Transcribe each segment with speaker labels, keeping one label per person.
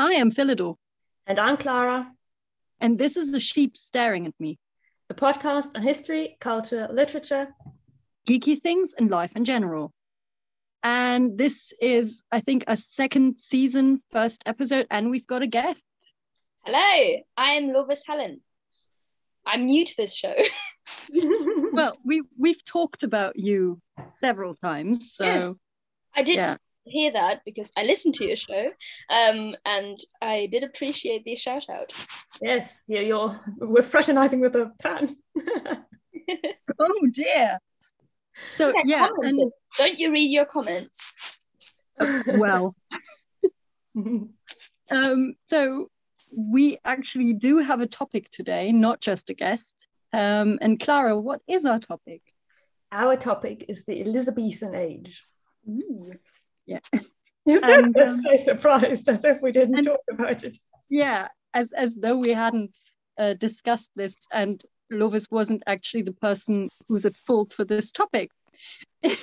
Speaker 1: Hi, I'm Philidor.
Speaker 2: And I'm Clara.
Speaker 1: And this is The Sheep Staring at Me,
Speaker 2: a podcast on history, culture, literature,
Speaker 1: geeky things, and life in general. And this is, I think, a second season, first episode, and we've got a guest.
Speaker 3: Hello, I am Lovis Helen. I'm new to this show.
Speaker 1: well, we we've talked about you several times, so yes.
Speaker 3: I did yeah. Hear that because I listened to your show, um, and I did appreciate the shout out.
Speaker 2: Yes, yeah, you're we're fraternizing with a fan.
Speaker 1: oh dear. So yeah, yeah and...
Speaker 3: don't you read your comments?
Speaker 1: Well, um, so we actually do have a topic today, not just a guest. Um, and Clara, what is our topic?
Speaker 2: Our topic is the Elizabethan age.
Speaker 1: Ooh. Yeah.
Speaker 2: You said that um, so surprised, as if we didn't and, talk about it.
Speaker 1: Yeah, as as though we hadn't uh, discussed this, and Lovis wasn't actually the person who's at fault for this topic.
Speaker 3: I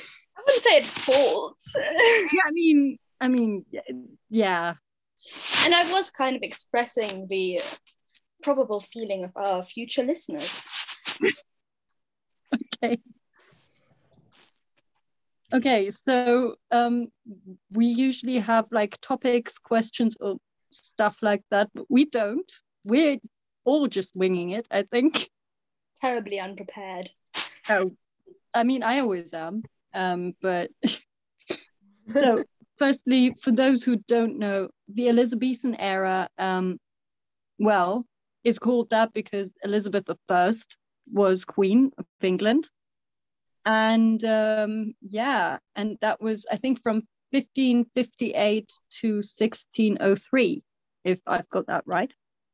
Speaker 3: wouldn't say at fault.
Speaker 1: yeah, I mean, I mean, yeah,
Speaker 3: and I was kind of expressing the probable feeling of our future listeners.
Speaker 1: okay. Okay, so um, we usually have like topics, questions, or stuff like that, but we don't. We're all just winging it, I think.
Speaker 3: Terribly unprepared.
Speaker 1: Oh, I mean, I always am. Um, but so firstly, for those who don't know, the Elizabethan era, um, well, is called that because Elizabeth I was Queen of England. And um, yeah, and that was, I think, from 1558 to 1603, if I've got that right.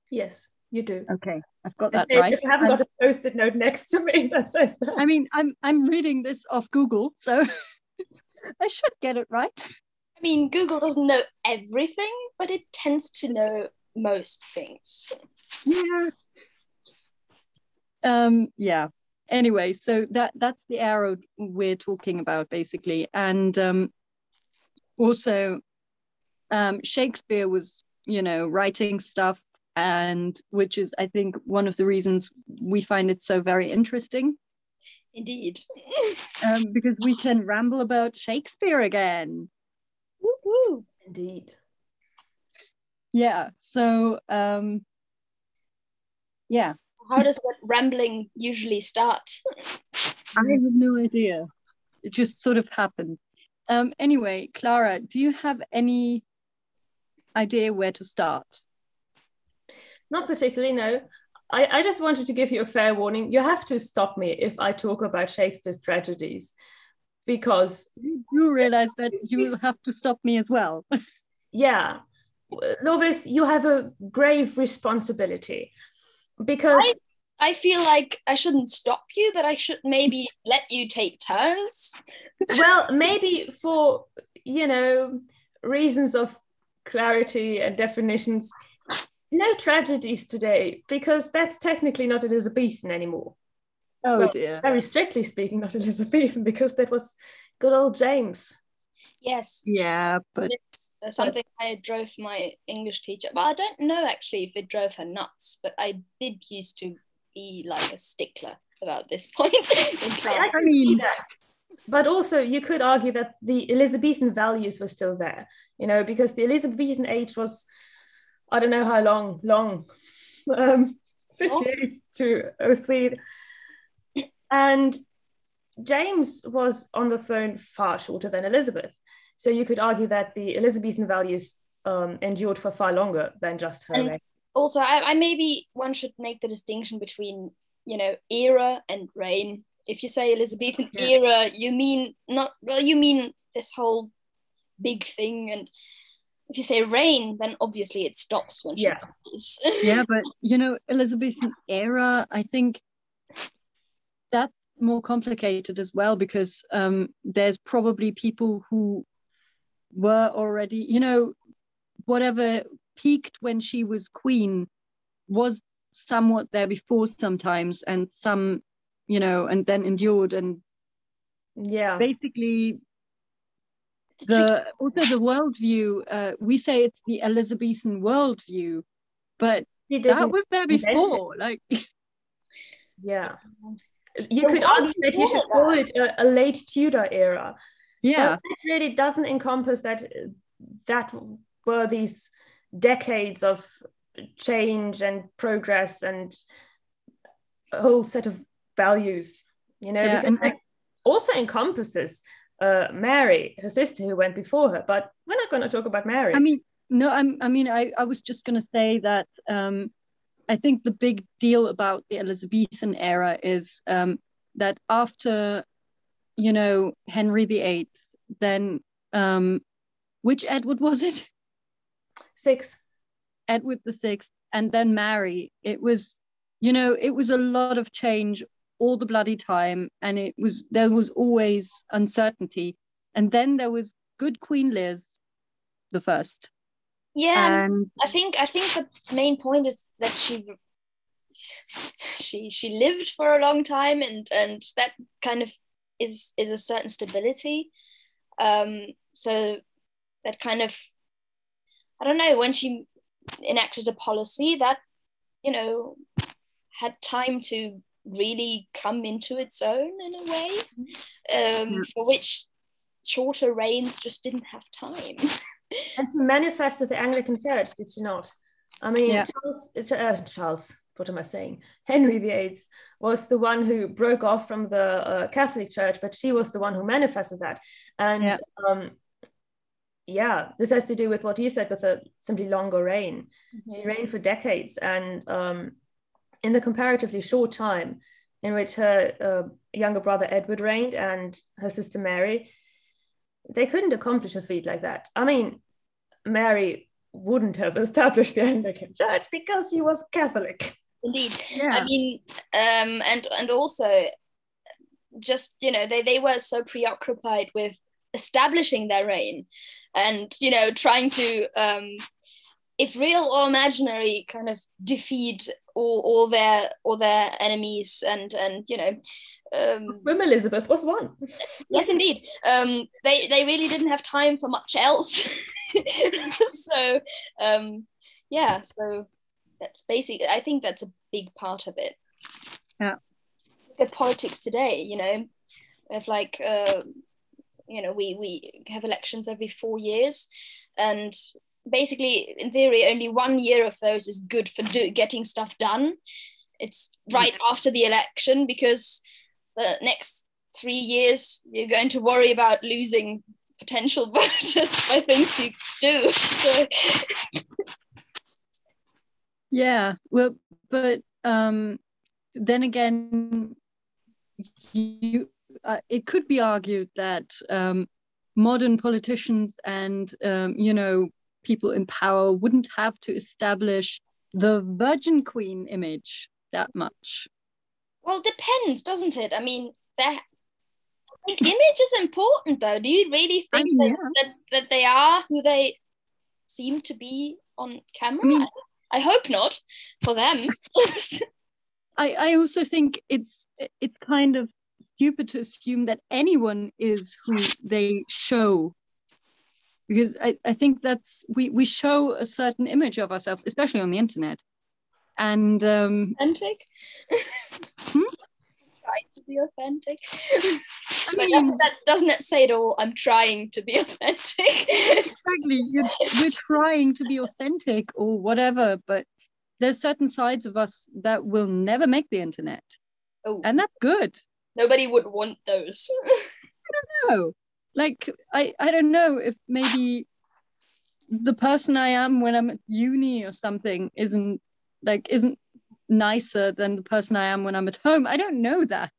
Speaker 2: Yes, you do.
Speaker 1: Okay, I've got that right.
Speaker 2: If you haven't got a post-it note next to me that says that.
Speaker 1: I mean, I'm I'm reading this off Google, so I should get it right.
Speaker 3: I mean, Google doesn't know everything, but it tends to know most things.
Speaker 1: Yeah. Um, yeah. Anyway, so that that's the arrow we're talking about basically, and um, also um, Shakespeare was, you know, writing stuff, and which is, I think, one of the reasons we find it so very interesting.
Speaker 3: Indeed.
Speaker 1: um, because we can ramble about Shakespeare again.
Speaker 3: Woo-hoo.
Speaker 2: Indeed.
Speaker 1: Yeah. So um yeah.
Speaker 3: How does that rambling usually start?
Speaker 1: I have no idea. It just sort of happened. Um anyway, Clara, do you have any idea where to start?
Speaker 2: Not particularly, no. I, I just wanted to give you a fair warning. You have to stop me if I talk about Shakespeare's tragedies because
Speaker 1: you do realize that you will have to stop me as well.
Speaker 2: yeah. Lovis, you have a grave responsibility because
Speaker 3: I, I feel like I shouldn't stop you, but I should maybe let you take turns.
Speaker 2: well, maybe for you know reasons of clarity and definitions, no tragedies today because that's technically not Elizabethan anymore.
Speaker 1: Oh well, dear.
Speaker 2: Very strictly speaking, not Elizabethan, because that was good old James.
Speaker 3: Yes.
Speaker 1: Yeah, but
Speaker 3: it's uh, something but... I drove my English teacher. But I don't know actually if it drove her nuts. But I did used to be like a stickler about this point.
Speaker 2: I mean, but also you could argue that the Elizabethan values were still there. You know, because the Elizabethan age was, I don't know how long, long, um, 58 to 03 and James was on the throne far shorter than Elizabeth. So you could argue that the Elizabethan values um, endured for far longer than just her reign.
Speaker 3: Also, I, I maybe one should make the distinction between, you know, era and reign. If you say Elizabethan yeah. era, you mean not well, you mean this whole big thing and if you say reign, then obviously it stops when she
Speaker 2: yeah.
Speaker 3: dies.
Speaker 1: yeah, but you know, Elizabethan era, I think that's more complicated as well because um, there's probably people who were already, you know, whatever peaked when she was queen was somewhat there before sometimes, and some, you know, and then endured and
Speaker 2: yeah,
Speaker 1: basically the also the worldview. Uh, we say it's the Elizabethan worldview, but that was there before. Like,
Speaker 2: yeah, you could argue that you should call it a, a, late Tudor era.
Speaker 1: Yeah,
Speaker 2: it really doesn't encompass that. That were these decades of change and progress and a whole set of values. You know, yeah. because also encompasses uh, Mary, her sister, who went before her. But we're not going to talk about Mary.
Speaker 1: I mean, no, I'm, I mean, I, I was just going to say that um, I think the big deal about the Elizabethan era is um, that after, you know, Henry VIII, then um, which Edward was it?
Speaker 2: Six.
Speaker 1: Edward the Sixth, and then Mary. It was, you know, it was a lot of change all the bloody time and it was there was always uncertainty and then there was good queen liz the first
Speaker 3: yeah i think i think the main point is that she she she lived for a long time and and that kind of is is a certain stability um so that kind of i don't know when she enacted a policy that you know had time to really come into its own in a way um, yeah. for which shorter reigns just didn't have time
Speaker 2: and to manifest the anglican church did she not i mean yeah. charles, uh, charles what am i saying henry viii was the one who broke off from the uh, catholic church but she was the one who manifested that and yeah. Um, yeah, this has to do with what you said with a simply longer reign. Mm-hmm. She reigned for decades, and um, in the comparatively short time in which her uh, younger brother Edward reigned and her sister Mary, they couldn't accomplish a feat like that. I mean, Mary wouldn't have established the Anglican Church because she was Catholic.
Speaker 3: Indeed, yeah. I mean, um, and and also, just you know, they they were so preoccupied with establishing their reign, and you know, trying to um, if real or imaginary kind of defeat all, all their all their enemies and and you know um,
Speaker 2: Queen Elizabeth was one.
Speaker 3: yes, indeed. Um, they they really didn't have time for much else. so um, yeah, so that's basically. I think that's a big part of it.
Speaker 1: Yeah.
Speaker 3: The politics today. You know, of like uh, you know we we have elections every four years, and basically in theory only one year of those is good for do- getting stuff done. It's right after the election because the next three years you're going to worry about losing potential voters by things you do. So.
Speaker 1: yeah well but um then again you uh, it could be argued that um modern politicians and um, you know people in power wouldn't have to establish the Virgin Queen image that much.
Speaker 3: Well, depends, doesn't it? I mean, that image is important, though. Do you really think I mean, that, yeah. that, that they are who they seem to be on camera? I, mean, I hope not for them.
Speaker 1: I, I also think it's it's kind of stupid to assume that anyone is who they show. Because I, I think that's we we show a certain image of ourselves especially on the internet. And um
Speaker 3: authentic? Hmm? trying to be authentic. I mean, that doesn't it say it all i'm trying to be authentic
Speaker 1: exactly. You're, we're trying to be authentic or whatever but there's certain sides of us that will never make the internet. Oh. and that's good
Speaker 3: nobody would want those
Speaker 1: I don't know like I I don't know if maybe the person I am when I'm at uni or something isn't like isn't nicer than the person I am when I'm at home. I don't know that.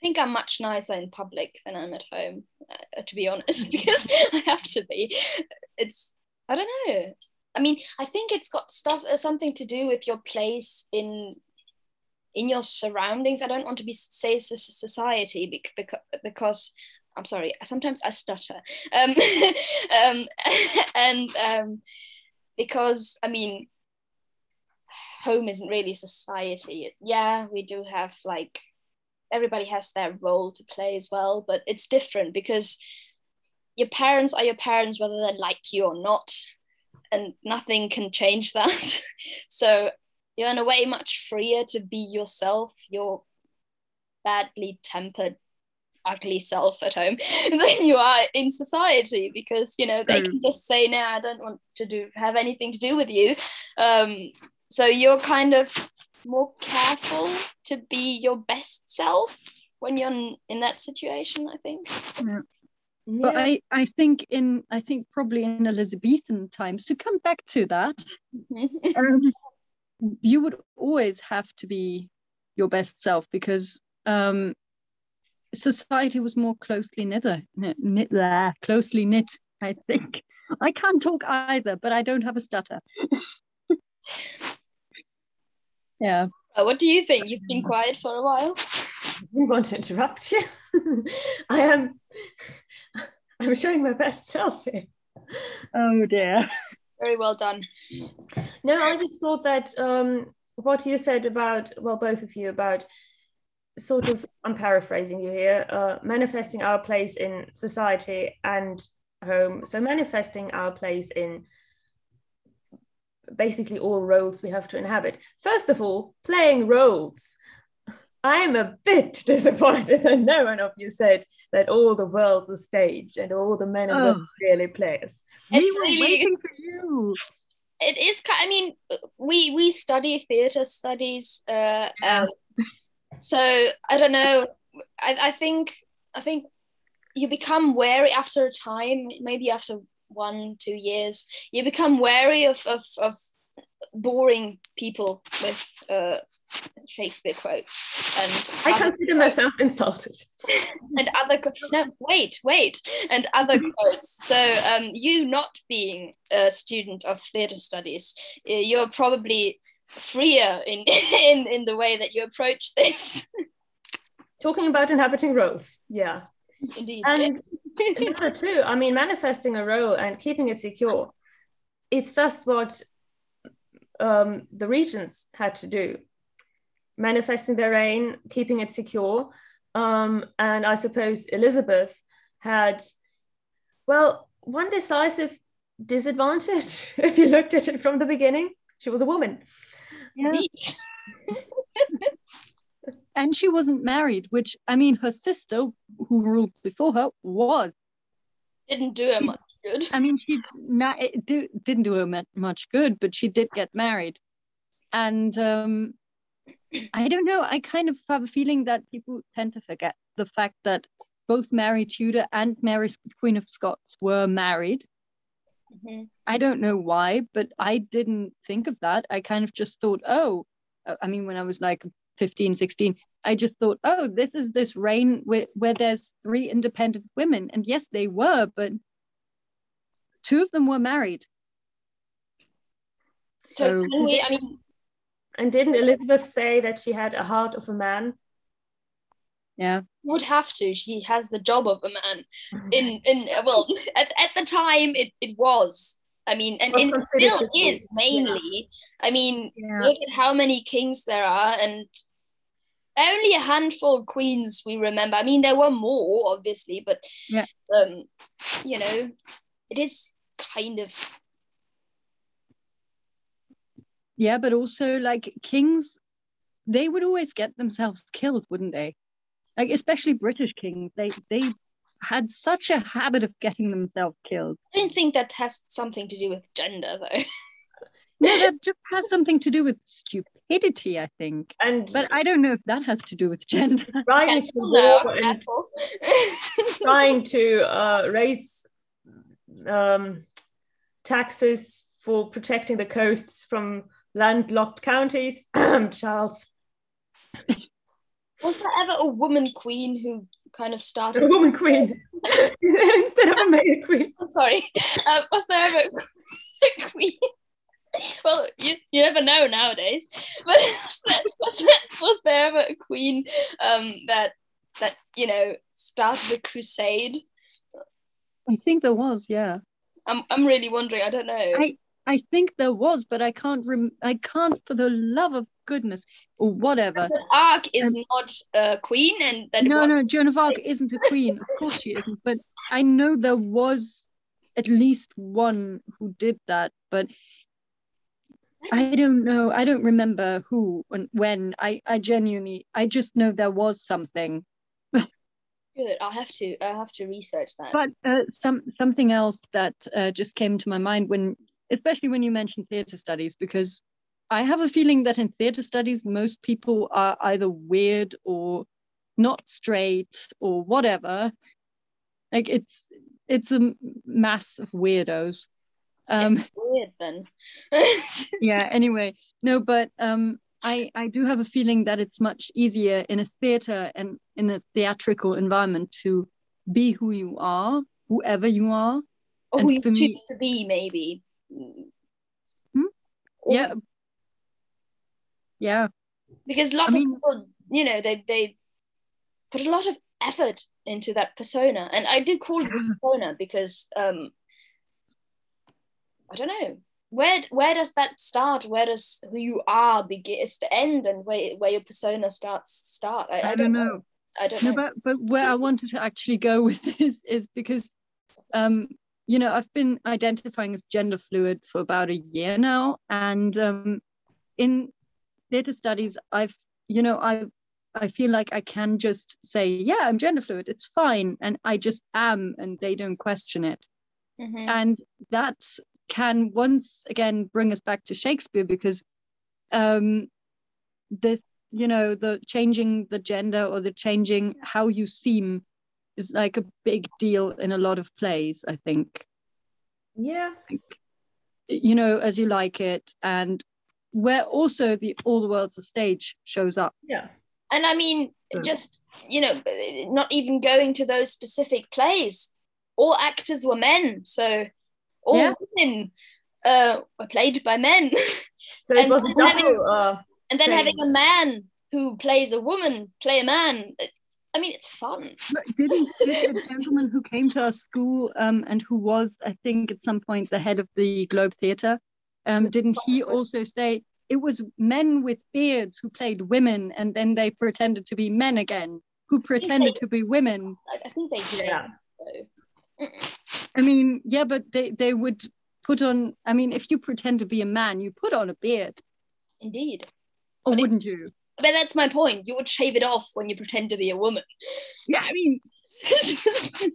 Speaker 3: I think I'm much nicer in public than I'm at home, uh, to be honest, because I have to be. It's I don't know. I mean, I think it's got stuff uh, something to do with your place in in your surroundings. I don't want to be say society because I'm sorry. Sometimes I stutter, um, um, and um, because I mean, home isn't really society. Yeah, we do have like everybody has their role to play as well, but it's different because your parents are your parents whether they like you or not, and nothing can change that. so you're in a way much freer to be yourself, your badly tempered ugly self at home than you are in society because you know they can just say no i don't want to do have anything to do with you um, so you're kind of more careful to be your best self when you're in, in that situation i think
Speaker 1: yeah. Yeah. But I, I think in I think probably in Elizabethan times to come back to that, um, you would always have to be your best self because um, society was more closely knit, knit, knit closely knit. I think I can't talk either, but I don't have a stutter. yeah.
Speaker 3: Uh, what do you think? You've been quiet for a while.
Speaker 2: I didn't want to interrupt you. I am. I'm showing my best self here.
Speaker 1: Oh dear.
Speaker 3: Very well done.
Speaker 2: No, I just thought that um, what you said about well, both of you about sort of i'm paraphrasing you here uh, manifesting our place in society and home. So manifesting our place in basically all roles we have to inhabit. First of all playing roles i'm a bit disappointed that no one of you said that all the world's a stage and all the men and women oh. really players
Speaker 1: we it's were really, waiting for you
Speaker 3: it is i mean we we study theater studies uh, yeah. um, so I don't know. I, I think I think you become wary after a time, maybe after one, two years, you become wary of of, of boring people with uh, Shakespeare quotes. And
Speaker 2: I consider myself insulted.
Speaker 3: and other no, wait, wait, and other quotes. So um, you not being a student of theatre studies, you're probably freer in in in the way that you approach this.
Speaker 2: Talking about inhabiting roles, yeah,
Speaker 3: indeed.
Speaker 2: And two, I mean, manifesting a role and keeping it secure. It's just what um, the regents had to do, manifesting their reign, keeping it secure. Um, and I suppose Elizabeth had, well, one decisive disadvantage if you looked at it from the beginning. She was a woman.
Speaker 1: Yeah. and she wasn't married, which I mean, her sister, who ruled before her, was.
Speaker 3: Didn't do her much good.
Speaker 1: I mean, she not do, didn't do her much good, but she did get married, and um, I don't know. I kind of have a feeling that people tend to forget the fact that both Mary Tudor and Mary Queen of Scots were married, Mm-hmm. I don't know why, but I didn't think of that. I kind of just thought, oh, uh, I mean, when I was like 15, 16, I just thought, oh, this is this reign where, where there's three independent women. And yes, they were, but two of them were married.
Speaker 3: So, so we, I mean,
Speaker 2: and didn't Elizabeth say that she had a heart of a man?
Speaker 1: Yeah.
Speaker 3: Would have to. She has the job of a man. In in well, at, at the time it, it was. I mean, and, and it still is mainly. Yeah. I mean, yeah. look at how many kings there are, and only a handful of queens we remember. I mean, there were more, obviously, but
Speaker 1: yeah.
Speaker 3: um, you know, it is kind of
Speaker 1: yeah, but also like kings, they would always get themselves killed, wouldn't they? like especially British kings, they they had such a habit of getting themselves killed.
Speaker 3: I don't think that has something to do with gender, though.
Speaker 1: no, that just has something to do with stupidity, I think.
Speaker 2: And
Speaker 1: but I don't know if that has to do with gender.
Speaker 2: Trying to war and trying to uh, raise um, taxes for protecting the coasts from landlocked counties. Charles.
Speaker 3: Was there ever a woman queen who kind of started?
Speaker 2: A woman queen instead of a male queen.
Speaker 3: I'm sorry. Uh, was there ever a queen? Well, you, you never know nowadays. But was there, was there, was there ever a queen um, that that you know started a crusade?
Speaker 1: I think there was. Yeah.
Speaker 3: I'm I'm really wondering. I don't know.
Speaker 1: I I think there was, but I can't rem- I can't for the love of goodness, or whatever.
Speaker 3: But Arc is not a queen, and that
Speaker 1: No,
Speaker 3: was-
Speaker 1: no, Joan of Arc isn't a queen. Of course she isn't. But I know there was at least one who did that, but I don't know. I don't remember who and when. I, I genuinely, I just know there was something.
Speaker 3: good. I'll have to. I'll have to research that.
Speaker 1: But uh, some something else that uh, just came to my mind when, especially when you mention theatre studies, because I have a feeling that in theatre studies most people are either weird or not straight or whatever. Like it's it's a mass of weirdos. Um,
Speaker 3: It's weird then.
Speaker 1: yeah. Anyway, no, but um, I I do have a feeling that it's much easier in a theatre and in a theatrical environment to be who you are, whoever you are.
Speaker 3: or who you
Speaker 1: for me-
Speaker 3: choose to be, maybe.
Speaker 1: Hmm? Yeah. Yeah.
Speaker 3: because lots
Speaker 1: mean-
Speaker 3: of people, you know, they they put a lot of effort into that persona, and I do call it a persona because um, I don't know where where does that start? Where does who you are begin is the end, and where where your persona starts start? I,
Speaker 1: I, don't know.
Speaker 3: I don't
Speaker 1: No,
Speaker 3: know.
Speaker 1: but but where I wanted to actually go with this is because um you know I've been identifying as gender fluid for about a year now and um in theatre studies I've you know I I feel like I can just say yeah I'm gender fluid it's fine and I just am and they don't question it
Speaker 3: Mhm.
Speaker 1: and that can once again bring us back to Shakespeare because um this you know the changing the gender or the changing how you seem is like a big deal in a lot of plays I think
Speaker 2: Yeah.
Speaker 1: you know as you like it and where also the all the world's a stage shows up
Speaker 2: Yeah.
Speaker 3: And I mean,
Speaker 1: Mm.
Speaker 3: just you know, not even going to those specific plays. All actors were men, so all
Speaker 1: Yeah.
Speaker 3: women uh, were played by men.
Speaker 2: So it was a
Speaker 3: then having-
Speaker 2: Uh,
Speaker 3: and then
Speaker 2: Same.
Speaker 3: having a man who plays a woman play a man. It- I mean, it's fun.
Speaker 1: But didn't did a gentleman who came to our school um, and who was, I think, at some point the head of the Globe Theatre, um, didn't he also say it was men with beards who played women and then they pretended to be men again, who pretended to be women?
Speaker 3: I, I think they did.
Speaker 2: yeah.
Speaker 3: So.
Speaker 1: I mean, yeah, but they, they would put on, I mean, if you pretend to be a man, you put on a beard,
Speaker 3: Indeed.
Speaker 1: or
Speaker 3: But
Speaker 1: wouldn't you?
Speaker 3: But that's my point. You would shave it off when you pretend to be a woman.
Speaker 1: Yeah, I mean,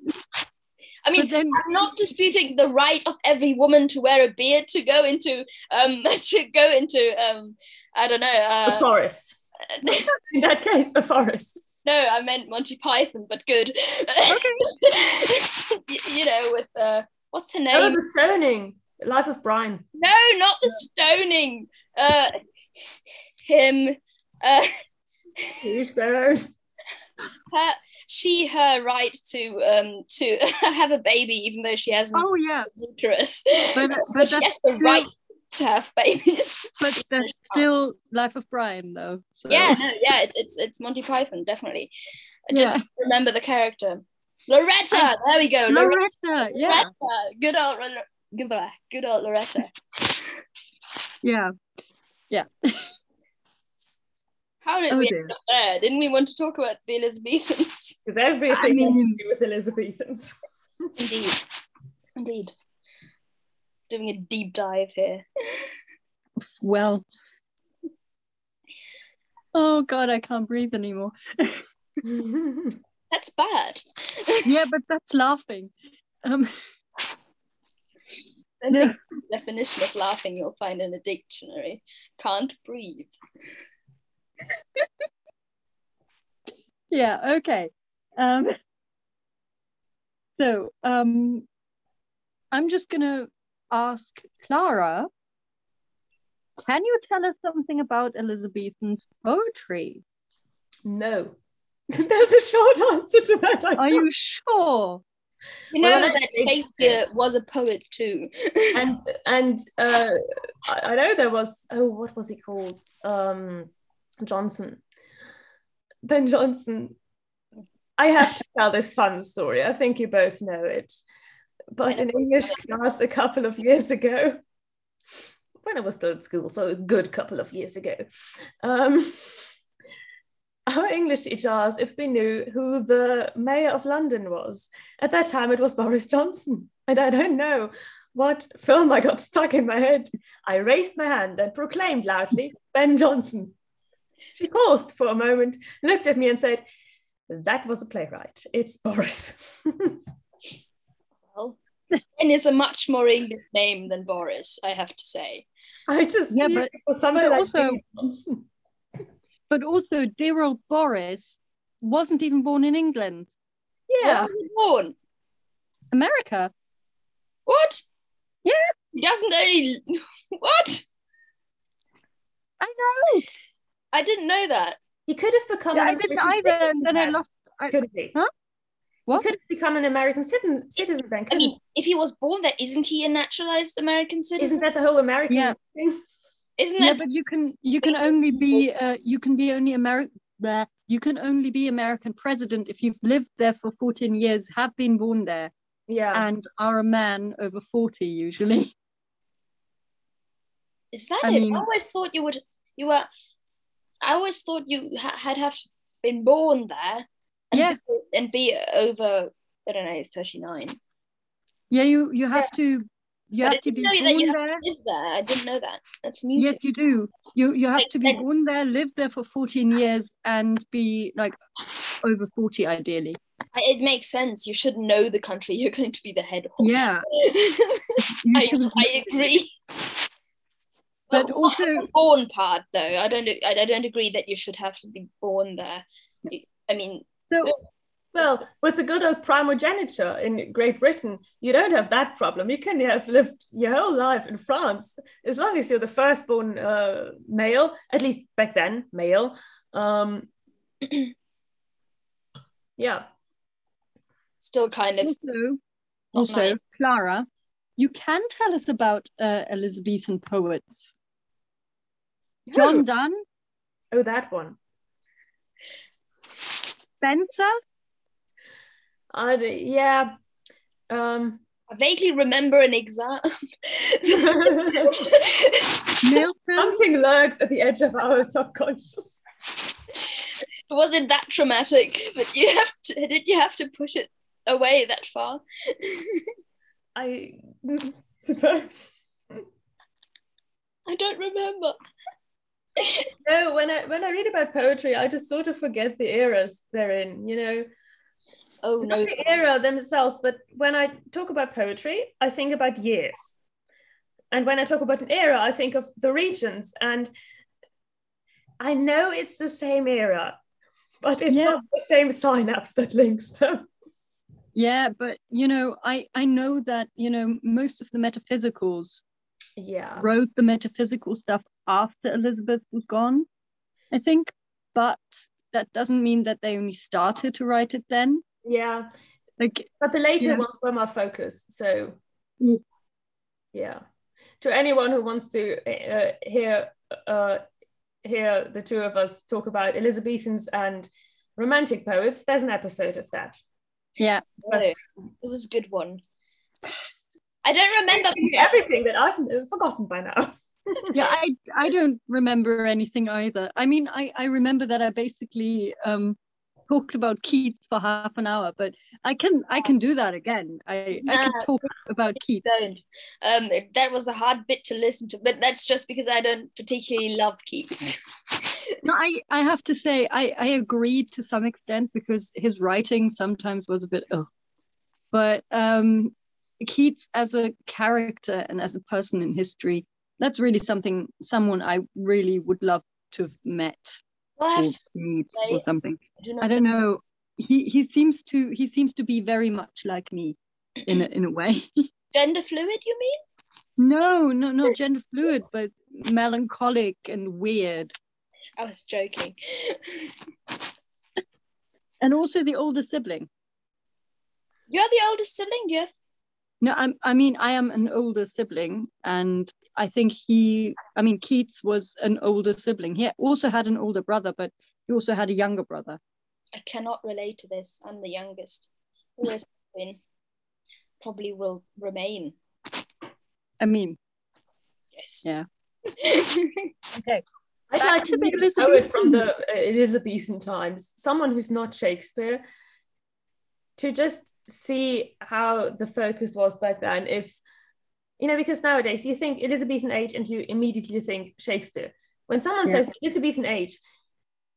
Speaker 3: I mean,
Speaker 1: then,
Speaker 3: I'm not disputing the right of every woman to wear a beard to go into um to go into um I don't know
Speaker 2: a
Speaker 3: uh
Speaker 2: forest. In that case, a forest.
Speaker 3: no I meant Monty Python but good you, you know with uh what's her
Speaker 2: Oh,
Speaker 3: name
Speaker 2: the stoning. Life of Brian.
Speaker 3: no not the stoning uh him uh
Speaker 2: their own.
Speaker 3: her she her right to um to have a baby even though she hasn't
Speaker 1: oh yeah,
Speaker 3: uterus
Speaker 1: But-
Speaker 3: but,
Speaker 1: but
Speaker 3: she
Speaker 1: that's
Speaker 3: has the
Speaker 1: still-
Speaker 3: right to have babies
Speaker 1: but that's still Life of Brian though. So.
Speaker 3: yeah no yeah it's it's, it's monty python definitely just
Speaker 1: Yeah.
Speaker 3: remember the character loretta there we go loretta,
Speaker 1: Loretta, yeah,
Speaker 3: good old good old loretta
Speaker 1: yeah, yeah.
Speaker 3: How did
Speaker 1: Oh,
Speaker 3: we
Speaker 1: dear.
Speaker 3: end up there didn't we want to talk about the elizabethans
Speaker 2: Because everything
Speaker 1: I
Speaker 2: has to do with Elizabethans.
Speaker 3: indeed indeed doing a deep dive here
Speaker 1: Well. Oh God, I can't breathe anymore.
Speaker 3: that's bad
Speaker 1: Yeah, but that's laughing. Um,
Speaker 3: I
Speaker 1: Yeah.
Speaker 3: the definition of laughing you'll find in a dictionary can't breathe
Speaker 1: yeah, okay. Um, so um, I'm just gonna ask Clara. Can you tell us something about Elizabethan poetry?
Speaker 2: no. There's a short answer to that. I
Speaker 1: Are you sure?
Speaker 3: you know
Speaker 2: Well,
Speaker 3: that shakespeare was a poet too
Speaker 2: and and uh, I, I know there was oh what was he called um Jonson Ben Jonson I have to tell this fun story I think you both know it but in English class a couple of years ago when I was still at school, so a good couple of years ago. Um, our English teacher asked if we knew who the mayor of London was. At that time, it was Boris Johnson. And I don't know what film I got stuck in my head. I raised my hand and proclaimed loudly, Ben Jonson. She paused for a moment, looked at me, and said, That was a playwright. It's Boris.
Speaker 3: well, and it's a much more English name than Boris, I have to say.
Speaker 2: I just
Speaker 1: Yeah, but-
Speaker 2: it something
Speaker 1: but
Speaker 2: like
Speaker 1: also- But also, dear old Boris wasn't even born in England,
Speaker 2: Yeah.
Speaker 3: Where was he born?
Speaker 1: America.
Speaker 3: What?
Speaker 1: Yeah.
Speaker 3: He doesn't only. What?
Speaker 1: I know.
Speaker 3: I didn't know that.
Speaker 2: He could have become
Speaker 1: Yeah,
Speaker 2: an
Speaker 1: I didn't
Speaker 2: American
Speaker 1: either.
Speaker 2: citizen
Speaker 1: And then I lost. I,
Speaker 2: Could he?
Speaker 1: Huh? What?
Speaker 2: He could have become an American citizen, citizen then.
Speaker 3: I mean, if he was born there, isn't he a naturalized American citizen?
Speaker 2: isn't that the whole American
Speaker 1: Yeah.
Speaker 2: thing?
Speaker 3: Isn't
Speaker 1: yeah,
Speaker 3: that?
Speaker 1: but you can you can only be uh, you can be only American. There. You can only be American president if you've lived there for 14 years, have been born there,
Speaker 2: Yeah.
Speaker 1: and are a man over 40 usually.
Speaker 3: Is that
Speaker 1: I
Speaker 3: it?
Speaker 1: mean-
Speaker 3: I always thought you would. You were. I always thought you ha- had have been born there. And
Speaker 1: Yeah.
Speaker 3: Be, and be over. I don't know, thirty nine.
Speaker 1: Yeah, you you have to you
Speaker 3: But
Speaker 1: have to be born there.
Speaker 3: to live there. I didn't know that. That's new.
Speaker 1: Yes,
Speaker 3: to
Speaker 1: you do. You you have to be born there, live there for 14 years, and be like over 40 ideally.
Speaker 3: It makes sense. You should know the country you're going to be the head of.
Speaker 1: Yeah.
Speaker 3: I, I agree.
Speaker 1: But
Speaker 3: Well,
Speaker 1: also-
Speaker 3: the born part though, I don't. I, I don't agree that you should have to be born there. I mean,
Speaker 1: so
Speaker 2: Well, with the good old primogeniture in Great Britain, you don't have that problem. You can have lived your whole life in France as long as you're the firstborn uh, male, at least back then, male. Um, yeah.
Speaker 3: still kind of.
Speaker 1: also, also
Speaker 3: nice.
Speaker 1: Clara, you can tell us about uh, Elizabethan poets. John Donne,
Speaker 2: Oh, that one.
Speaker 1: Spenser,
Speaker 2: I d- yeah. Um,
Speaker 3: I vaguely remember an exam.
Speaker 1: Milton.
Speaker 2: something lurks at the edge of our subconscious.
Speaker 3: Was it that traumatic that you have to? Did you have to push it away that far?
Speaker 2: I suppose.
Speaker 3: I don't remember.
Speaker 2: No, when I when I read about poetry, I just sort of forget the eras they're in. You know,
Speaker 3: Oh
Speaker 2: not
Speaker 3: no.
Speaker 2: the era themselves, but when I talk about poetry, I think about years. And when I talk about an era, I think of the regions. And I know it's the same era, but it's
Speaker 1: Yeah.
Speaker 2: not the same synapse that links them.
Speaker 1: Yeah, but you know, I I know that you know most of the metaphysicals
Speaker 2: Yeah.
Speaker 1: wrote the metaphysical stuff after Elizabeth was gone, I think, but that doesn't mean that they only started to write it then.
Speaker 2: Yeah.
Speaker 1: Like,
Speaker 2: But the later
Speaker 1: Yeah.
Speaker 2: ones were my focus. So,
Speaker 1: Mm.
Speaker 2: yeah. To anyone who wants to uh, hear uh, hear the two of us talk about Elizabethans and romantic poets, there's an episode of that.
Speaker 1: Yeah,
Speaker 2: First
Speaker 3: It was a good one. I don't remember.
Speaker 2: everything that I've uh, forgotten by now.
Speaker 1: yeah, I I don't remember anything either. I mean, I I remember that I basically um talked about Keats for half an hour, but I can I can do that again. I I
Speaker 3: can
Speaker 1: talk about Keats.
Speaker 3: don't. Um, that was a hard bit to listen to, but that's just because I don't particularly love Keats.
Speaker 1: No, I, I have to say I, I agreed to some extent because his writing sometimes was a bit ugh. But um, Keats as a character and as a person in history, that's really something someone I really would love to have met
Speaker 3: Well,
Speaker 1: or
Speaker 3: to
Speaker 1: meet or something.
Speaker 3: do
Speaker 1: I don't know. He he seems to he seems to be very much like me in a, in a way.
Speaker 3: gender fluid. You mean?
Speaker 1: no, no, not gender fluid, but melancholic and weird.
Speaker 3: I was joking.
Speaker 1: And also the older sibling.
Speaker 3: You're the oldest sibling? Have...
Speaker 1: No, I'm, I mean, I am an older sibling, and I think he, I mean, Keats was an older sibling. He also had an older brother, but he also had a younger brother.
Speaker 3: I cannot relate to this. I'm the youngest. Always been. Probably will remain.
Speaker 1: I mean,
Speaker 3: Yes.
Speaker 1: Yeah.
Speaker 2: okay. I'd like to meet a poet from the uh, Elizabethan times, someone who's not Shakespeare, to just see how the focus was back then. If you know, because nowadays you think Elizabethan age and you immediately think Shakespeare. When someone yeah. says Elizabethan age,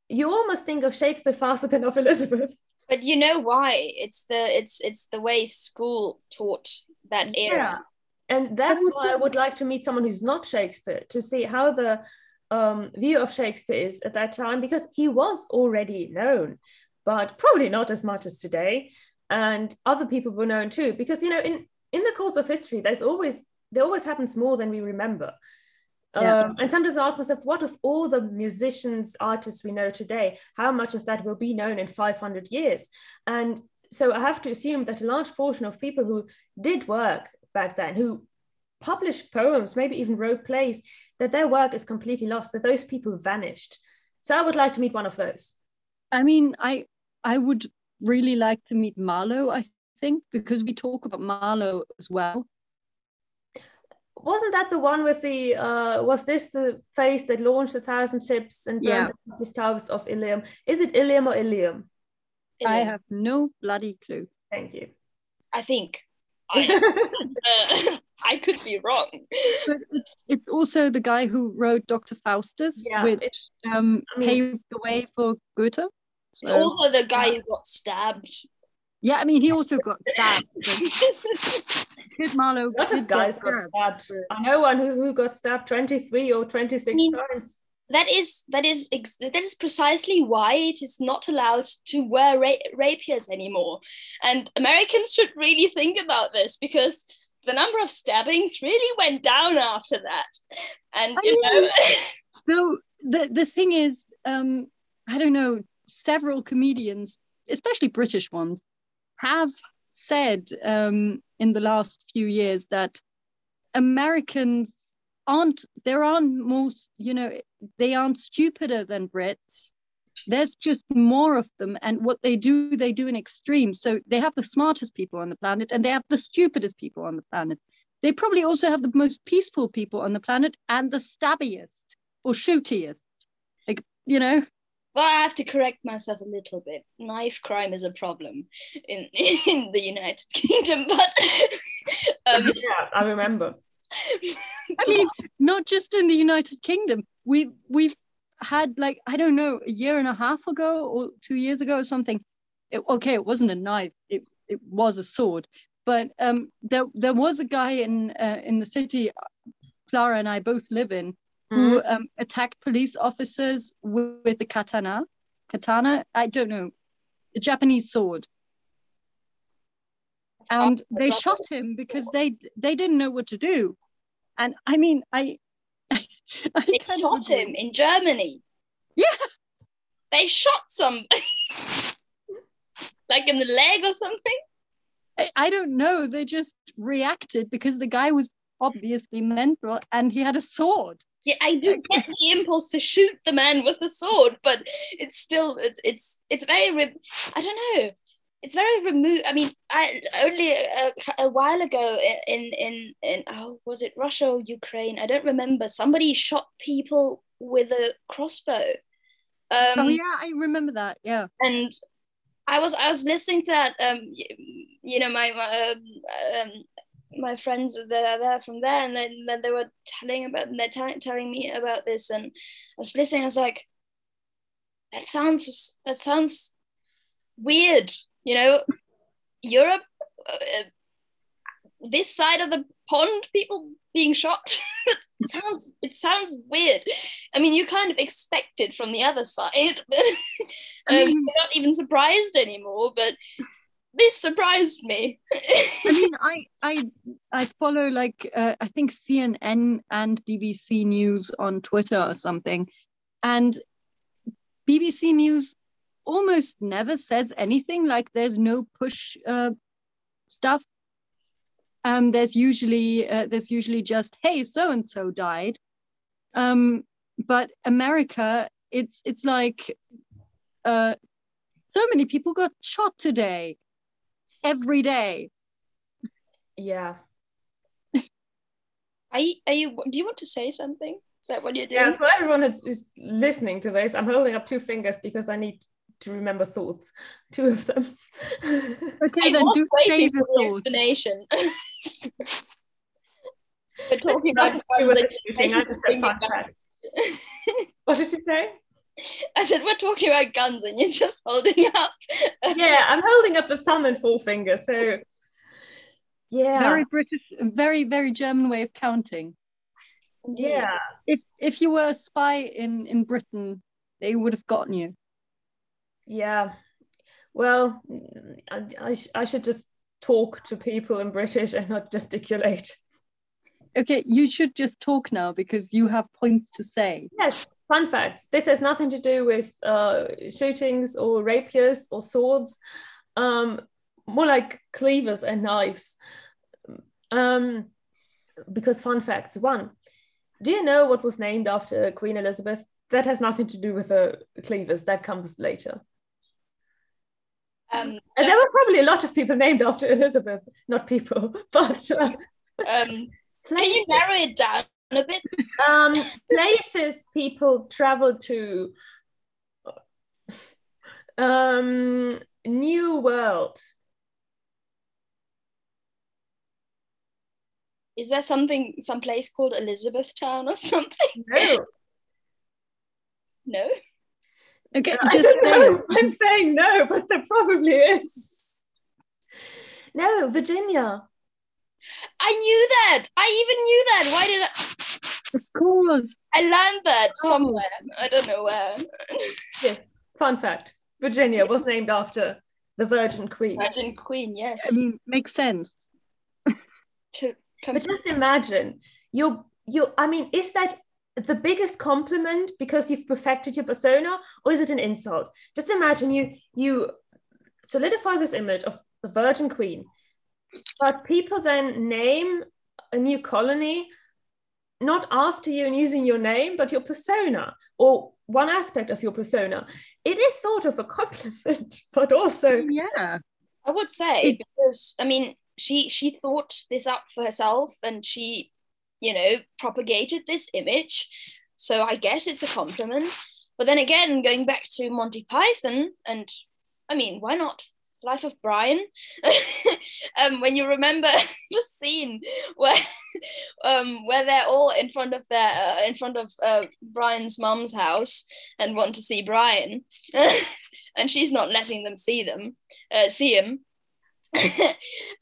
Speaker 2: you almost think of Shakespeare faster than of Elizabeth.
Speaker 3: But you know why? It's the it's it's the way school taught that era. Yeah.
Speaker 2: And that's why I would like to meet someone who's not Shakespeare to see how the um, view of Shakespeare is at that time because he was already known, but probably not as much as today. And other people were known too, because you know, in in the course of history, there's always there always happens more than we remember. Yeah. Um, and sometimes I ask myself, what of all the musicians, artists we know today, how much of that will be known in 500 years? And so I have to assume that a large portion of people who did work back then, who published poems, maybe even wrote plays, that their work is completely lost, that those people vanished. So I would like to meet one of those.
Speaker 1: I mean, I I would really like to meet Marlowe, I think, because we talk about Marlowe as well
Speaker 2: wasn't that the one with the uh was this the face that launched a thousand ships and yeah. the towers of Ilium? Is it Ilium or Ilium?
Speaker 1: Ilium? I have no bloody clue.
Speaker 2: Thank you.
Speaker 3: I think I, uh, I could be wrong.
Speaker 1: But it's, it's, also the guy who wrote Dr. Faustus, yeah, which um, I mean, paved the way for Goethe. So.
Speaker 3: It's also the guy who got stabbed.
Speaker 1: Yeah, I mean, he also got stabbed. Kit Marlowe.
Speaker 2: A lot of guys got stabbed. stabbed. I know one who, who got stabbed 23 or 26 I mean, times.
Speaker 3: That is that is that is precisely why it is not allowed to wear ra- rapiers anymore, and Americans should really think about this because the number of stabbings really went down after that, and I you mean, know.
Speaker 1: so the the thing is, um, I don't know. Several comedians, especially British ones, have said um, in the last few years that Americans aren't there aren't most you know they aren't stupider than Brits. There's just more of them, and what they do, they do in extremes. So they have the smartest people on the planet, and they have the stupidest people on the planet. They probably also have the most peaceful people on the planet, and the stabbiest or shootiest. Like you know,
Speaker 3: well, I have to correct myself a little bit. Knife crime is a problem in in the United Kingdom, but
Speaker 2: um, yeah, I remember.
Speaker 1: I mean, not just in the United Kingdom. We we've had like I don't know a year and a half ago or two years ago or something. It, okay, it wasn't a knife. It it was a sword. But um, there there was a guy in uh, in the city Clara and I both live in who mm-hmm. um, attacked police officers with, with the katana. Katana, I don't know, a Japanese sword. And they shot him because they they didn't know what to do. And I mean, I,
Speaker 3: I, I they shot him in Germany.
Speaker 1: Yeah,
Speaker 3: they shot somebody, like in the leg or something.
Speaker 1: I, I don't know. They just reacted because the guy was obviously mental and he had a sword
Speaker 3: yeah, I do get the impulse to shoot the man with a sword, but it's still it's it's it's very I don't know. It's very removed. I mean, I only a, a, while ago in in in oh was it Russia or Ukraine? I don't remember. Somebody shot people with a crossbow.
Speaker 1: Um, oh yeah, I remember that. Yeah,
Speaker 3: and I was I was listening to that. Um, you know, my, my um, um my friends that are there from there, and then, then they were telling about, they're t- telling me about this, and I was listening. I was like, that sounds that sounds weird, you know. Europe, uh, this side of the pond, people being shot. it sounds it sounds weird. I mean, you kind of expect it from the other side, but um, you're not even surprised anymore. But this surprised me.
Speaker 1: I mean, I I I follow like uh, I think CNN and BBC News on Twitter or something, and BBC News almost never says anything. Like there's no push uh, stuff. Um, there's usually uh, there's usually just hey so and so died, um, but America it's it's like uh, so many people got shot today every day.
Speaker 2: Yeah.
Speaker 3: Are you, are you do you want to say something? Is that what you're doing?
Speaker 2: Yeah, for everyone who's who's listening to this, I'm holding up two fingers because I need to remember thoughts. Two of them.
Speaker 1: Okay,
Speaker 3: I
Speaker 1: then
Speaker 3: was
Speaker 1: do say
Speaker 3: waiting
Speaker 1: the
Speaker 3: for the
Speaker 1: thought.
Speaker 3: explanation. We're talking
Speaker 2: Nothing
Speaker 3: about
Speaker 2: to do with
Speaker 3: guns
Speaker 2: the
Speaker 3: and
Speaker 2: shooting, I just said
Speaker 3: you're
Speaker 2: fun
Speaker 3: holding
Speaker 2: facts. What did you say?
Speaker 3: I said we're talking about guns and you're just holding up.
Speaker 2: Yeah, I'm holding up the thumb and forefinger. So, yeah,
Speaker 1: Very British, very, very German way of counting.
Speaker 2: yeah.
Speaker 1: If if you were a spy in in Britain, they would have gotten you.
Speaker 2: Yeah. Well, I, I, sh- I should just talk to people in British and not gesticulate.
Speaker 1: Okay, you should just talk now because you have points to say.
Speaker 2: Yes, fun facts. This has nothing to do with uh, shootings or rapiers or swords, um, more like cleavers and knives. Um, because fun facts. One, do you know what was named after Queen Elizabeth? That has nothing to do with the cleavers. That comes later.
Speaker 3: Um,
Speaker 2: And there were probably a lot of people named after Elizabeth, not people, but uh,
Speaker 3: um, can you narrow it down a bit?
Speaker 2: um, places people travel to. Um, New World.
Speaker 3: Is there something, some place called Elizabethtown or something?
Speaker 2: No,
Speaker 3: No.
Speaker 1: Okay,
Speaker 2: I
Speaker 1: just
Speaker 2: don't
Speaker 1: say
Speaker 2: know. I'm saying no, but there probably is. No, Virginia.
Speaker 3: I knew that. I even knew that. Why did I?
Speaker 1: Of course.
Speaker 3: I learned that
Speaker 1: Oh.
Speaker 3: somewhere. I don't know where. yeah.
Speaker 2: Fun fact: Virginia was named after the Virgin Queen.
Speaker 3: Virgin Queen, yes.
Speaker 1: I mean, makes sense.
Speaker 3: to come
Speaker 2: But just imagine you you I mean, is that the biggest compliment because you've perfected your persona, or is it an insult? Just imagine you you solidify this image of the Virgin Queen, but people then name a new colony not after you and using your name, but your persona or one aspect of your persona. It is sort of a compliment, but also
Speaker 1: Yeah.
Speaker 3: I would say because I mean she she thought this up for herself and she you know propagated this image. So I guess it's a compliment. But then again going back to Monty Python and I mean why not? Life of Brian. Um, when you remember the scene where um, where they're all in front of their uh, in front of uh, Brian's mum's house and want to see Brian. And she's not letting them see them uh, see him.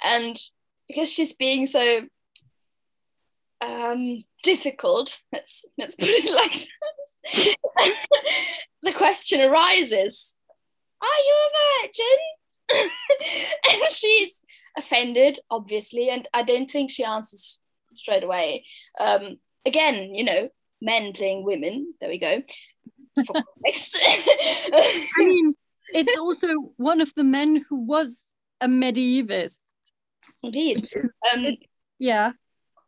Speaker 3: And because she's being so um difficult let's let's put it like that the question arises are you a virgin and she's offended obviously and i don't think she answers straight away um again you know men playing women there we go context.
Speaker 1: I mean, it's also one of the men who was a medievist.
Speaker 3: indeed um
Speaker 1: Yeah.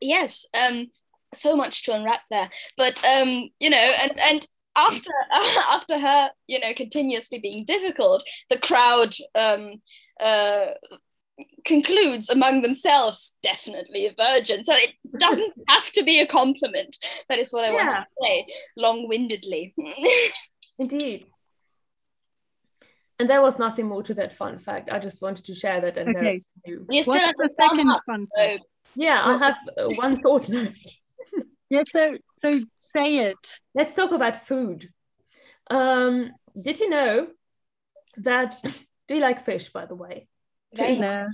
Speaker 3: Yes um so much to unwrap there but um you know and and after after her you know continuously being difficult the crowd um uh concludes among themselves definitely a virgin so it doesn't have to be a compliment that is what i want to say long-windedly
Speaker 2: Indeed. And there was nothing more to that fun fact. I just wanted to share that and
Speaker 1: Okay.
Speaker 2: it's new.
Speaker 3: you still
Speaker 1: What's
Speaker 3: have to
Speaker 1: the second
Speaker 3: up,
Speaker 1: fun
Speaker 3: so
Speaker 1: fact?
Speaker 2: Yeah, I have uh, one thought left.
Speaker 1: Yeah, so so say it.
Speaker 2: Let's talk about food. Um, did you know that? Do you like fish, by the way?
Speaker 3: very
Speaker 1: No.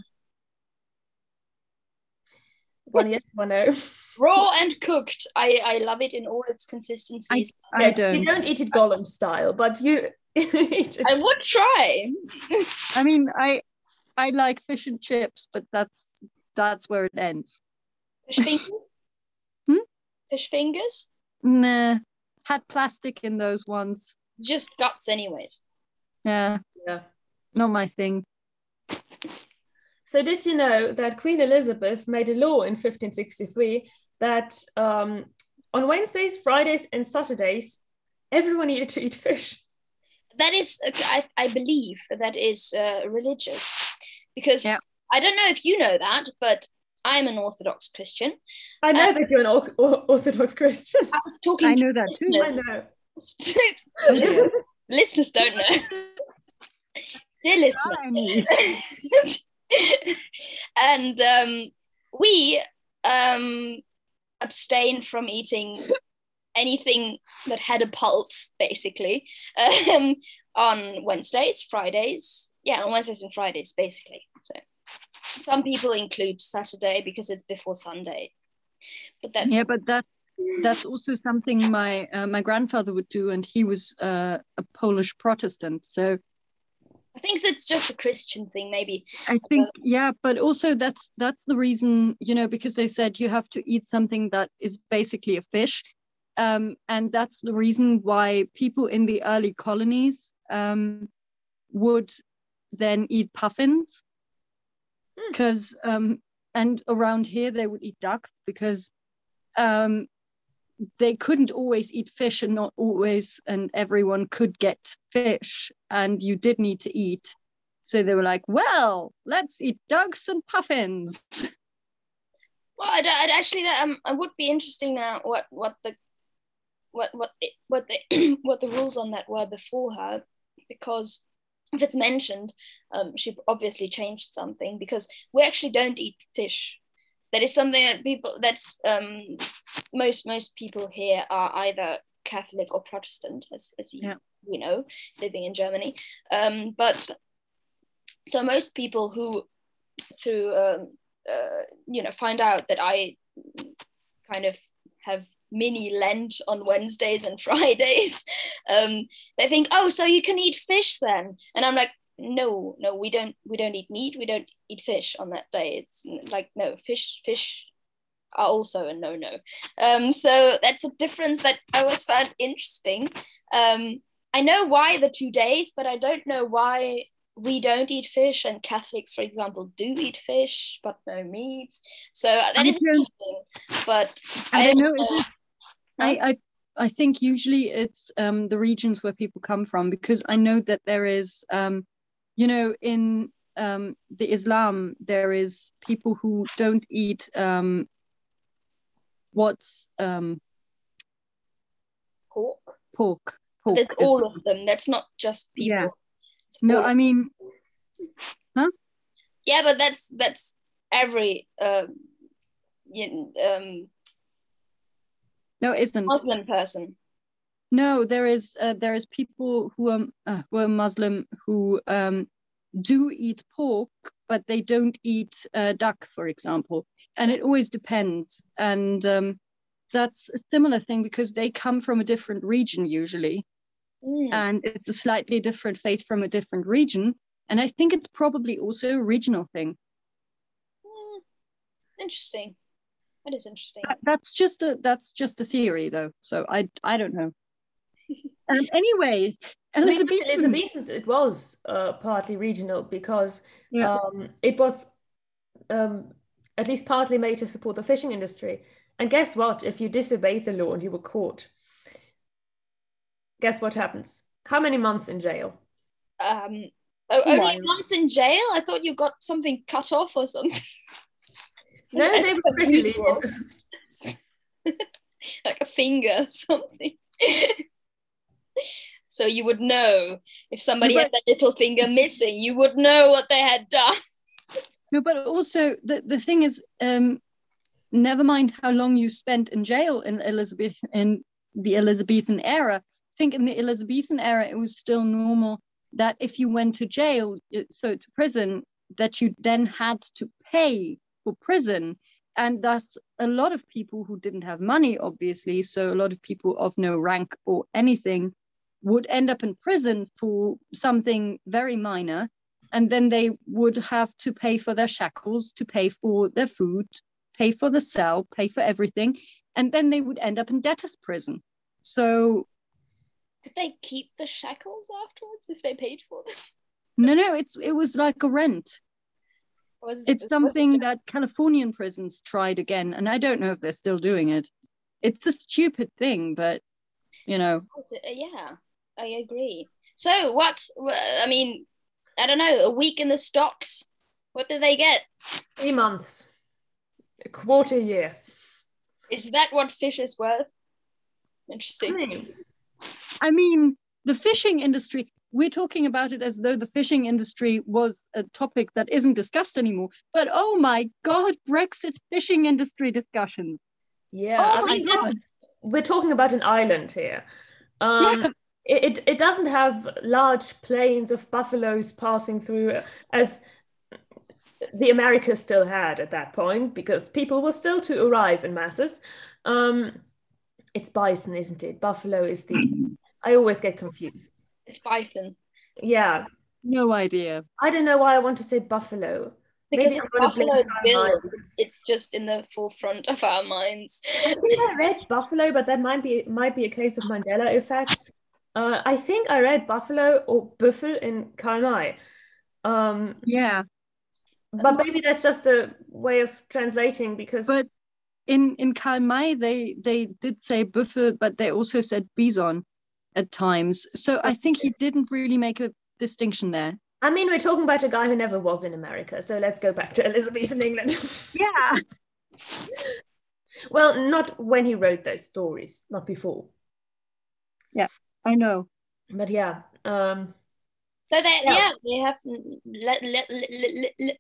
Speaker 2: One yes, one no.
Speaker 3: raw and cooked i i love it in all its consistencies
Speaker 1: I
Speaker 2: Yes,
Speaker 1: don't.
Speaker 2: You don't eat it Gollum style, but you eat it.
Speaker 3: I would try.
Speaker 1: I mean, I I like fish and chips, but that's that's where it ends.
Speaker 3: Fish fingers?
Speaker 1: Hmm?
Speaker 3: Fish fingers?
Speaker 1: Nah. Had plastic in those ones.
Speaker 3: Just guts, anyways.
Speaker 1: Yeah,
Speaker 2: Yeah.
Speaker 1: not my thing.
Speaker 2: So did you know that Queen Elizabeth made a law in 1563 that um, on Wednesdays, Fridays, and Saturdays, everyone needed to eat fish?
Speaker 3: That is, I, I believe that is uh, religious. Because
Speaker 1: Yeah.
Speaker 3: I don't know if you know that, but I'm an Orthodox Christian.
Speaker 2: I know
Speaker 3: Uh,
Speaker 2: that you're an or- or- Orthodox Christian.
Speaker 3: I was talking
Speaker 1: I
Speaker 3: to
Speaker 1: know that too.
Speaker 2: I know.
Speaker 1: Dear.
Speaker 3: listeners don't know. Dear listeners. And um, we um, abstain from eating anything that had a pulse, basically, um, on Wednesdays, Fridays. Yeah, on Wednesdays and Fridays, basically. So some people include Saturday because it's before Sunday. But that's
Speaker 1: Yeah, but that that's also something my uh, my grandfather would do, and he was uh, a Polish Protestant. So
Speaker 3: I think it's just a Christian thing, maybe.
Speaker 1: I think yeah, but also that's that's the reason you know because they said you have to eat something that is basically a fish, um, and that's the reason why people in the early colonies um, would then eat puffins. Because um, and around here they would eat duck because um, they couldn't always eat fish and not always and everyone could get fish and you did need to eat. So they were like well let's eat ducks and puffins.
Speaker 3: Well, I, don't- I'd actually um, I would be interesting now what what the what what what the what the rules on that were before her, because if it's mentioned, um, she obviously changed something because we actually don't eat fish. That is something that people that's um most most people here are either Catholic or Protestant, as as you,
Speaker 1: Yeah.
Speaker 3: we know, living in Germany. Um, but so most people who through um, uh, you know find out that I kind of have mini Lent on Wednesdays and Fridays, um, they think, oh, so you can eat fish then, and I'm like, no, no, we don't, we don't eat meat, we don't eat fish on that day. It's like no fish, fish are also a no no. Um, so that's a difference that I always found interesting. Um, I know why the two days, but I don't know why we don't eat fish and Catholics, for example, do eat fish but no meat. So that
Speaker 1: I
Speaker 3: is
Speaker 1: don't-
Speaker 3: interesting. But
Speaker 1: I don't know,
Speaker 3: know.
Speaker 1: I, I I think usually it's um, the regions where people come from because I know that there is, um, you know, in um, the Islam there is people who don't eat um, what's um,
Speaker 3: pork.
Speaker 1: pork. Pork.
Speaker 3: It's all of them. That's not just people.
Speaker 1: Yeah. No, I mean, huh
Speaker 3: yeah but that's that's every um um
Speaker 1: no, it isn't.
Speaker 3: muslim person
Speaker 1: No, there is uh, there is people who are uh, who are Muslim who um, do eat pork, but they don't eat uh, duck, for example. And it always depends. And um, that's a similar thing because they come from a different region usually,
Speaker 3: Mm.
Speaker 1: and it's a slightly different faith from a different region. And I think it's probably also a regional thing.
Speaker 3: Mm. interesting that is interesting
Speaker 1: That- That's just a that's just a theory, though. So I I don't know. um, anyway,
Speaker 2: I mean, with
Speaker 1: Elizabeth.
Speaker 2: Elizabethans, it was uh, partly regional because
Speaker 1: Yeah.
Speaker 2: um, it was um, at least partly made to support the fishing industry. And guess what? If you disobeyed the law and you were caught, guess what happens? How many months in jail?
Speaker 3: um oh, only
Speaker 1: Why?
Speaker 3: months in jail i thought you got something cut off or something
Speaker 2: No, they were pretty
Speaker 3: Unusual.
Speaker 2: lenient.
Speaker 3: like a finger or something so you would know if somebody
Speaker 1: No,
Speaker 3: had that little finger missing you would know what they had done
Speaker 1: No, but also the, the thing is, um, never mind how long you spent in jail in Elizabeth in the Elizabethan era. Think in the Elizabethan era it was still normal that if you went to jail, so to prison, that you then had to pay for prison. And thus a lot of people who didn't have money, obviously, so a lot of people of no rank or anything would end up in prison for something very minor and then they would have to pay for their shackles, to pay for their food, pay for the cell, pay for everything, and then they would end up in debtor's prison. So
Speaker 3: could they keep the shackles afterwards if they paid for them
Speaker 1: no, no, it's it was like a rent.
Speaker 3: Was-
Speaker 1: It's something that Californian prisons tried again, and I don't know if they're still doing it. It's a stupid thing, but you know,
Speaker 3: Was it- uh, yeah, I agree. So what? I mean, I don't know. A week in the stocks. What do they get?
Speaker 2: Three months. A quarter year.
Speaker 3: Is that what fish is worth?
Speaker 2: I
Speaker 3: Interesting.
Speaker 2: mean,
Speaker 1: I mean, the fishing industry, we're talking about it as though the fishing industry was a topic that isn't discussed anymore. But oh my God, Brexit fishing industry discussions.
Speaker 2: yeah.
Speaker 1: Oh
Speaker 2: I mean, that's- we're talking about an island here. Um,
Speaker 1: Yeah.
Speaker 2: it, it, doesn't have large plains of buffaloes passing through as the Americas still had at that point because people were still to arrive in masses. Um, it's bison, isn't it? Buffalo is the. I always get confused.
Speaker 3: It's bison.
Speaker 2: Yeah,
Speaker 1: No idea.
Speaker 2: I don't know why I want to say buffalo.
Speaker 3: Because
Speaker 2: Maybe
Speaker 3: it's
Speaker 2: I'm gonna blame
Speaker 3: Buffalo Bill. It's, it's just in the forefront of our minds.
Speaker 2: I think I read Buffalo, but that might be might be a case of Mandela effect. Uh, I think I read Buffalo or Buffel in Karl Um,
Speaker 1: Yeah.
Speaker 2: but maybe that's just a way of translating because
Speaker 1: But in in Karl May, they they did say buffalo, but they also said bison at times. So I think he didn't really make a distinction there.
Speaker 2: I mean we're talking about a guy who never was in America. So let's go back to Elizabethan England.
Speaker 1: Yeah.
Speaker 2: well, not when he wrote those stories, not before.
Speaker 1: Yeah, I know.
Speaker 2: But yeah, um,
Speaker 3: So they,
Speaker 2: Yeah.
Speaker 3: yeah, they have le- le- le- le- le-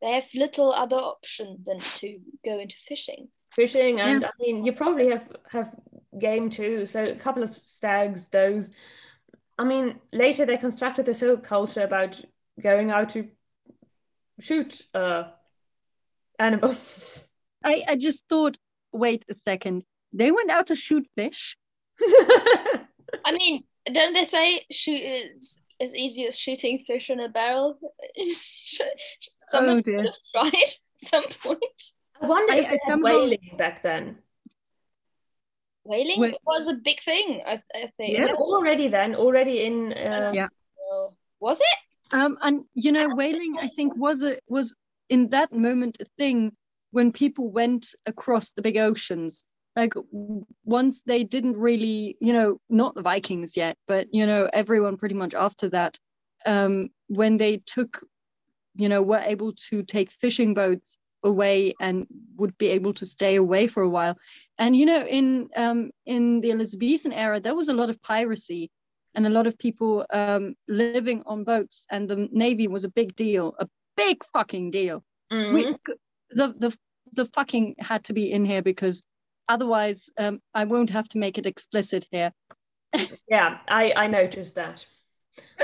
Speaker 3: they have little other option than to go into fishing.
Speaker 2: fishing and I mean you probably have have game too. So a couple of stags, those. I mean, later they constructed this whole culture about going out to shoot uh animals.
Speaker 1: I, I just thought, wait a second. They went out to shoot fish.
Speaker 3: I mean, don't they say shoot is as easy as shooting fish in a barrel? Someone
Speaker 1: Oh, dear.
Speaker 3: tried at some point.
Speaker 2: I wonder
Speaker 1: I-
Speaker 2: if
Speaker 1: I
Speaker 2: they had
Speaker 1: somehow-
Speaker 2: whaling back then.
Speaker 3: Whaling
Speaker 1: Wait.
Speaker 3: was a big thing, I, I think.
Speaker 1: Yeah.
Speaker 2: Yeah, already then, already in uh,
Speaker 1: Yeah.
Speaker 3: Was it?
Speaker 1: Um, and you know, whaling, I think, was a was in that moment a thing when people went across the big oceans. Like once they didn't really, you know, not the Vikings yet, but you know, everyone pretty much after that, um, when they took, you know, were able to take fishing boats away and would be able to stay away for a while. And you know, in um, in the Elizabethan era, there was a lot of piracy and a lot of people um, living on boats, and the navy was a big deal, a big fucking deal.
Speaker 2: mhm.
Speaker 1: We, the the the fucking had to be in here because otherwise, um, I won't have to make it explicit here.
Speaker 2: yeah, I I noticed that.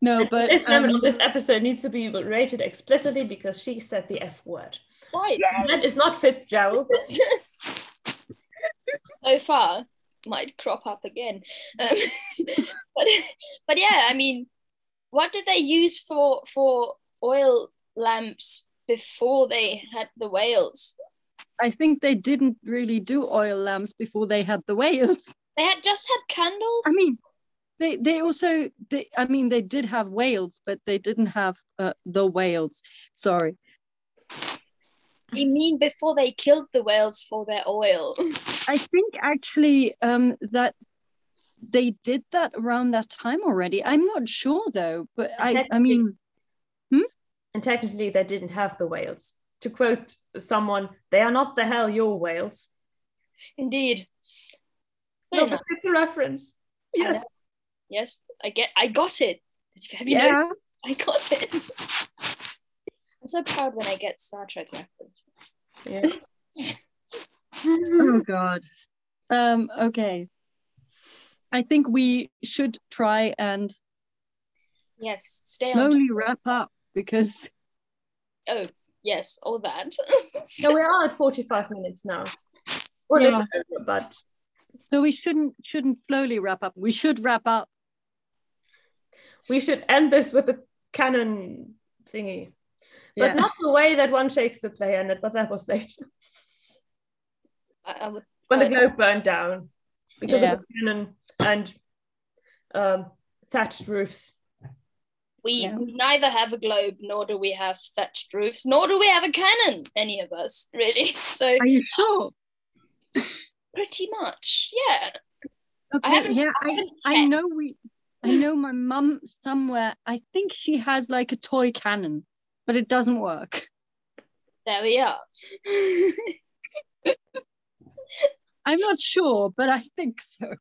Speaker 1: No, but
Speaker 2: this
Speaker 1: um,
Speaker 2: of this episode needs to be rated explicitly because she said the F word.
Speaker 3: Right.
Speaker 2: That is not Fitzgerald.
Speaker 3: so far might crop up again. Um, but but yeah, I mean, what did they use for for oil lamps before they had the whales?
Speaker 1: I think they didn't really do oil lamps before they had the whales.
Speaker 3: They had just had candles.
Speaker 1: I mean, they they also they I mean they did have whales, but they didn't have uh, the whales. Sorry.
Speaker 3: you mean before they killed the whales for their oil?
Speaker 1: I think actually um, that they did that around that time already. I'm not sure though, but I, I
Speaker 2: Technically-
Speaker 1: mean,
Speaker 2: And technically, they didn't have the whales. To quote someone, they are not the hell your whales.
Speaker 3: Indeed.
Speaker 2: No, but it's a reference. Yes.
Speaker 3: Yes, I get. I got it. Have you know?
Speaker 1: yeah,
Speaker 3: I got it. I'm so proud when I get Star Trek reference.
Speaker 2: Yeah.
Speaker 1: oh god. Um, okay. I think we should try and
Speaker 3: Yes, stay on.
Speaker 1: slowly wrap up because
Speaker 3: Oh, yes, all that.
Speaker 2: So we are at 45 minutes now. Or
Speaker 1: Yeah.
Speaker 2: over, but
Speaker 1: so we shouldn't shouldn't slowly wrap up. We should wrap up.
Speaker 2: We should end this with a cannon thingy. But
Speaker 1: Yeah.
Speaker 2: not the way that one Shakespeare play ended, but that was later.
Speaker 3: I, I would.
Speaker 2: When the globe burned down because
Speaker 1: Yeah.
Speaker 2: of the cannon and um, thatched roofs.
Speaker 3: We,
Speaker 1: Yeah.
Speaker 3: we neither have a globe, nor do we have thatched roofs, nor do we have a cannon. Any of us, really. So
Speaker 1: Are you sure?
Speaker 3: pretty much, yeah.
Speaker 1: Okay,
Speaker 3: haven't-
Speaker 1: yeah,
Speaker 3: I
Speaker 1: I, I know we I know my mum somewhere, I think she has like a toy cannon, but it doesn't work.
Speaker 3: there we are.
Speaker 1: I'm not sure, but I think so.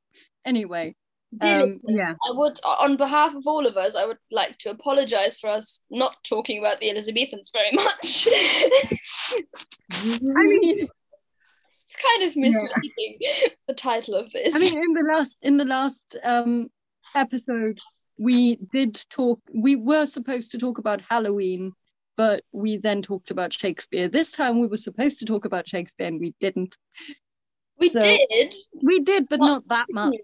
Speaker 1: Anyway, Um, yeah.
Speaker 3: I would, on behalf of all of us, I would like to apologize for us not talking about the Elizabethans very much.
Speaker 1: I mean,
Speaker 3: it's kind of misleading the title of this.
Speaker 1: I mean, in the last in the last um, episode, we did talk. We were supposed to talk about Halloween, but we then talked about Shakespeare. This time, we were supposed to talk about Shakespeare, and we didn't.
Speaker 3: we
Speaker 1: so-
Speaker 3: did.
Speaker 1: We did, but
Speaker 3: Not
Speaker 1: not that much.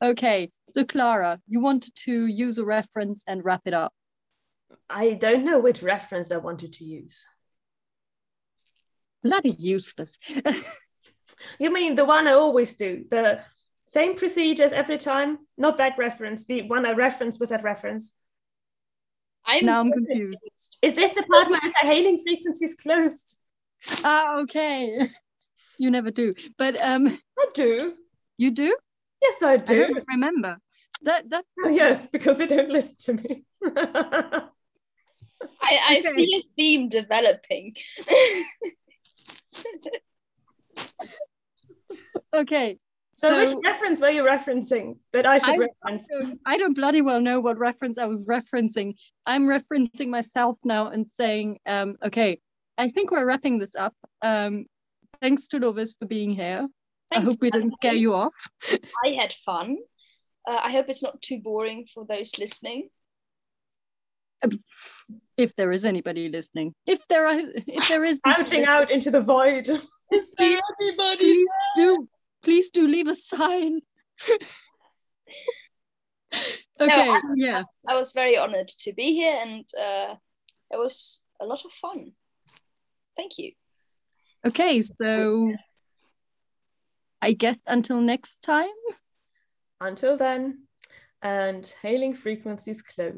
Speaker 1: Okay, so Clara, you wanted to use a reference and wrap it up.
Speaker 2: I don't know which reference I wanted to use.
Speaker 1: Bloody useless.
Speaker 2: You mean the one I always do? The same procedures every time? Not that reference, the one I reference with that reference.
Speaker 3: I'm
Speaker 1: now I'm
Speaker 3: so
Speaker 1: confused.
Speaker 2: Is this the part where I say hailing frequencies closed?
Speaker 1: Ah, okay. You never do, but um,
Speaker 2: I do.
Speaker 1: you do.
Speaker 2: Yes, I
Speaker 1: I
Speaker 2: do.
Speaker 1: don't remember. That that
Speaker 2: Oh, yes, because they don't listen to me.
Speaker 3: I, I
Speaker 1: Okay.
Speaker 3: see a theme developing.
Speaker 1: okay.
Speaker 2: So,
Speaker 1: So,
Speaker 2: which reference were you referencing that I should
Speaker 1: I-
Speaker 2: reference?
Speaker 1: don't- I don't bloody well know what reference I was referencing. I'm referencing myself now and saying, um, okay, I think we're wrapping this up. Um, thanks to Lovis for being here. I hope we didn't scare you off.
Speaker 3: I had fun. Uh, I hope it's not too boring for those listening.
Speaker 1: If there is anybody listening, if there are, if there is,
Speaker 2: Shouting out into the void.
Speaker 3: Is there anybody?
Speaker 1: please do, please do leave a sign. okay,
Speaker 3: I-
Speaker 1: yeah.
Speaker 3: I was very honored to be here and uh, it was a lot of fun. Thank you.
Speaker 1: Okay, so I guess until next time.
Speaker 2: Until then, and hailing frequencies closed.